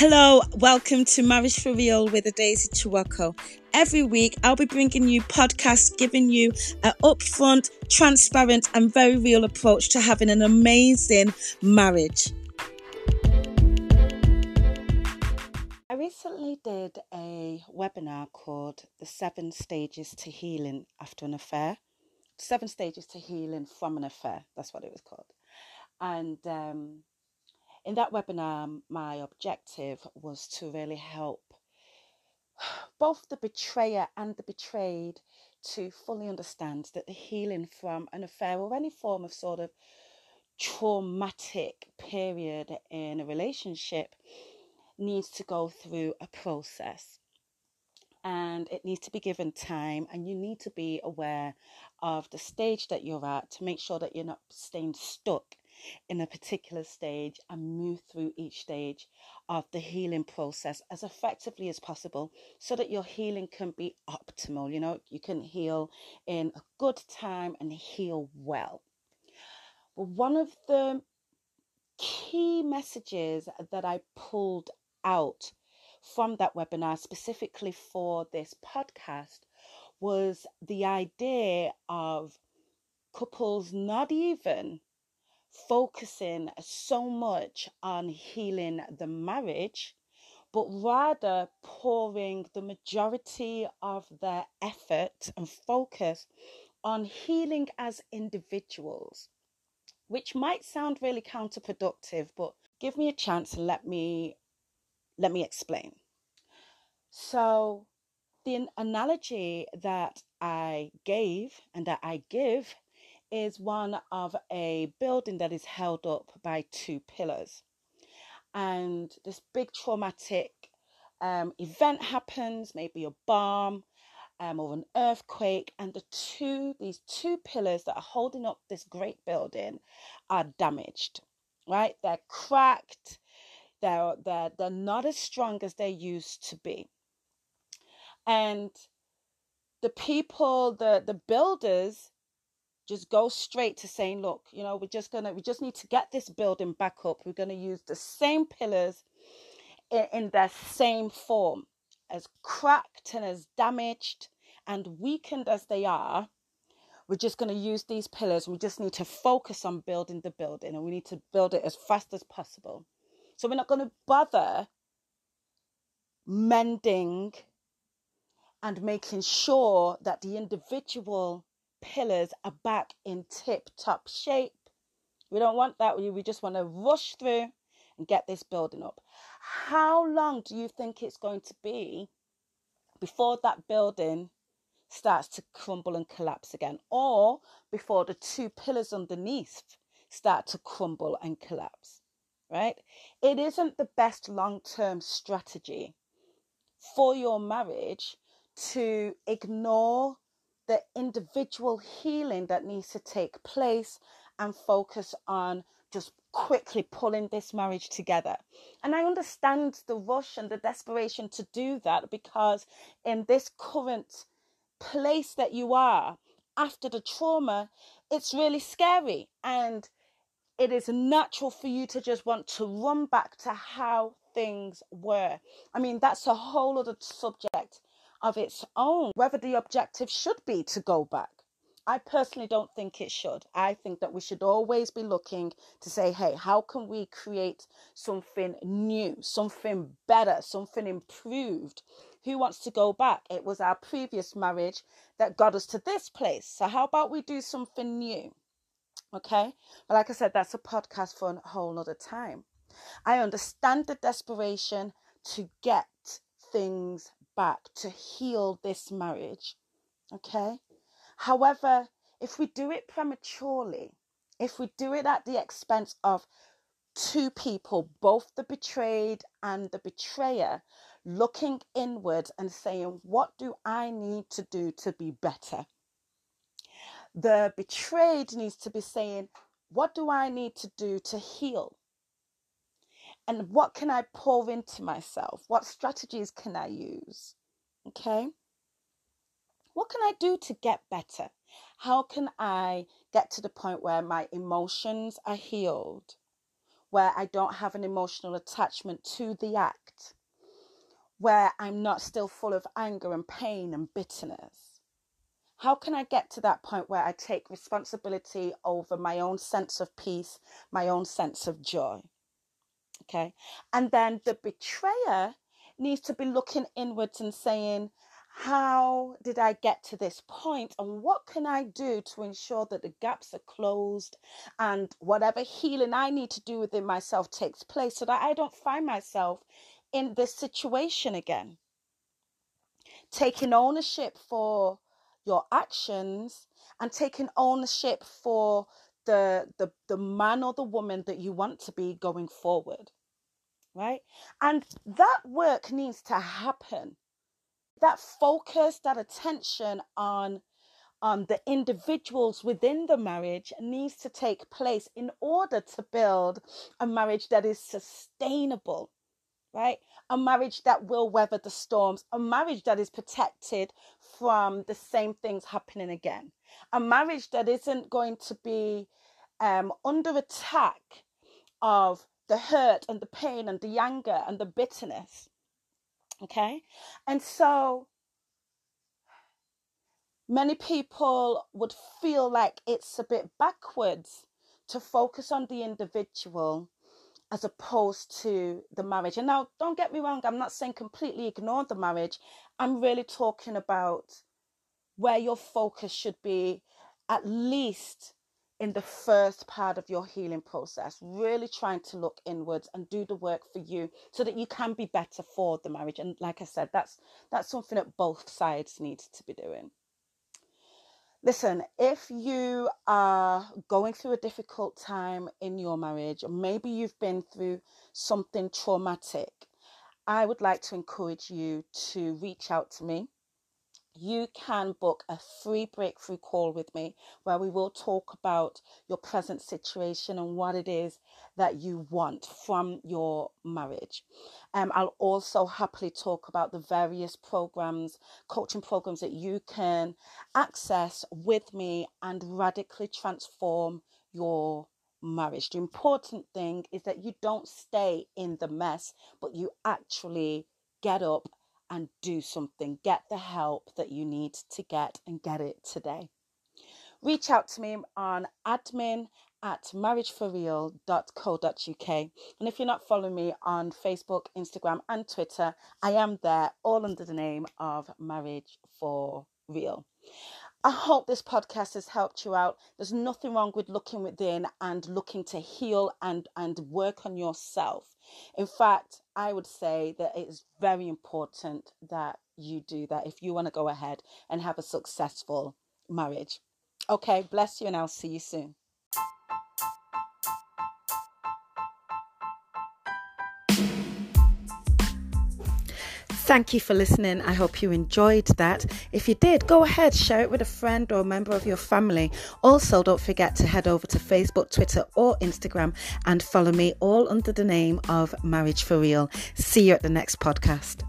Hello, welcome to Marriage for Real with a Daisy Chiwako. Every week, I'll be bringing you podcasts giving you an upfront, transparent, and very real approach to having an amazing marriage. I recently did a webinar called The Seven Stages to Healing After an Affair. Seven Stages to Healing from an Affair. That's what it was called. And um, in that webinar, my objective was to really help both the betrayer and the betrayed to fully understand that the healing from an affair or any form of sort of traumatic period in a relationship needs to go through a process. And it needs to be given time and you need to be aware of the stage that you're at to make sure that you're not staying stuck in a particular stage and move through each stage of the healing process as effectively as possible so that your healing can be optimal. You know, you can heal in a good time and heal well. But one of the key messages that I pulled out from that webinar specifically for this podcast was the idea of couples not even focusing so much on healing the marriage, but rather pouring the majority of their effort and focus on healing as individuals, which might sound really counterproductive, but give me a chance and let me let me explain. So, the analogy that I gave and that I give is one of a building that is held up by two pillars. And this big traumatic um, event happens, maybe a bomb um, or an earthquake, and the two these two pillars that are holding up this great building are damaged. Right? They're cracked. They're they're they're not as strong as they used to be. And the people, the the builders just go straight to saying, look, you know, we're just gonna, we just need to get this building back up. We're gonna use the same pillars in, in their same form, as cracked and as damaged and weakened as they are. We're just going to use these pillars. We just need to focus on building the building and we need to build it as fast as possible. So we're not going to bother mending and making sure that the individual pillars are back in tip top shape. We don't want that. We, just want to rush through and get this building up. How long do you think it's going to be before that building starts to crumble and collapse again? Or before the two pillars underneath start to crumble and collapse? Right? It isn't the best long term strategy for your marriage to ignore the individual healing that needs to take place and focus on just quickly pulling this marriage together. And I understand the rush and the desperation to do that because in this current place that you are after the trauma, it's really scary and it is natural for you to just want to run back to how things were. I mean, that's a whole other subject of its own, whether the objective should be to go back. I personally don't think it should. I think that we should always be looking to say, hey, how can we create something new, something better, something improved? Who wants to go back? It was our previous marriage that got us to this place. So, how about we do something new? Okay. But like I said, that's a podcast for a whole other time. I understand the desperation to get things back to heal this marriage. Okay? However, if we do it prematurely, if we do it at the expense of two people, both the betrayed and the betrayer, looking inward and saying, What do I need to do to be better? The betrayed needs to be saying, What do I need to do to heal? And what can I pour into myself? What strategies can I use? Okay. What can I do to get better? How can I get to the point where my emotions are healed? where I don't have an emotional attachment to the act, where I'm not still full of anger and pain and bitterness? How can I get to that point where I take responsibility over my own sense of peace, my own sense of joy? Okay. And then the betrayer needs to be looking inwards and saying, how did I get to this point and what can I do to ensure that the gaps are closed and whatever healing I need to do within myself takes place so that I don't find myself in this situation again. Taking ownership for your actions and taking ownership for the, the, the man or the woman that you want to be going forward. Right? And that work needs to happen that focus, that attention on on the individuals within the marriage needs to take place in order to build a marriage that is sustainable, right? A marriage that will weather the storms, a marriage that is protected from the same things happening again, a marriage that isn't going to be um, under attack of the hurt and the pain and the anger and the bitterness Okay. And so many people would feel like it's a bit backwards to focus on the individual as opposed to the marriage. And now, don't get me wrong, I'm not saying completely ignore the marriage. I'm really talking about where your focus should be at least in the first part of your healing process, really trying to look inwards and do the work for you so that you can be better for the marriage. And like I said, that's that's something that both sides need to be doing. Listen, if you are going through a difficult time in your marriage, or maybe you've been through something traumatic, I would like to encourage you to reach out to me you can book a free breakthrough call with me where we will talk about your present situation and what it is that you want from your marriage. Um, I'll also happily talk about the various programs, coaching programs that you can access with me and radically transform your marriage. The important thing is that you don't stay in the mess, but you actually get up and do something. Get the help that you need to get and get it today. Reach out to me on admin at marriageforreal.co.uk. And if you're not following me on Facebook, Instagram, and Twitter, I am there all under the name of Marriage for Real. I hope this podcast has helped you out. There's nothing wrong with looking within and looking to heal and, and work on yourself. In fact, I would say that it is very important that you do that if you want to go ahead and have a successful marriage. Okay, bless you, and I'll see you soon. Thank you for listening. I hope you enjoyed that. If you did, go ahead, share it with a friend or a member of your family. Also, don't forget to head over to Facebook, Twitter, or Instagram and follow me all under the name of Marriage for Real. See you at the next podcast.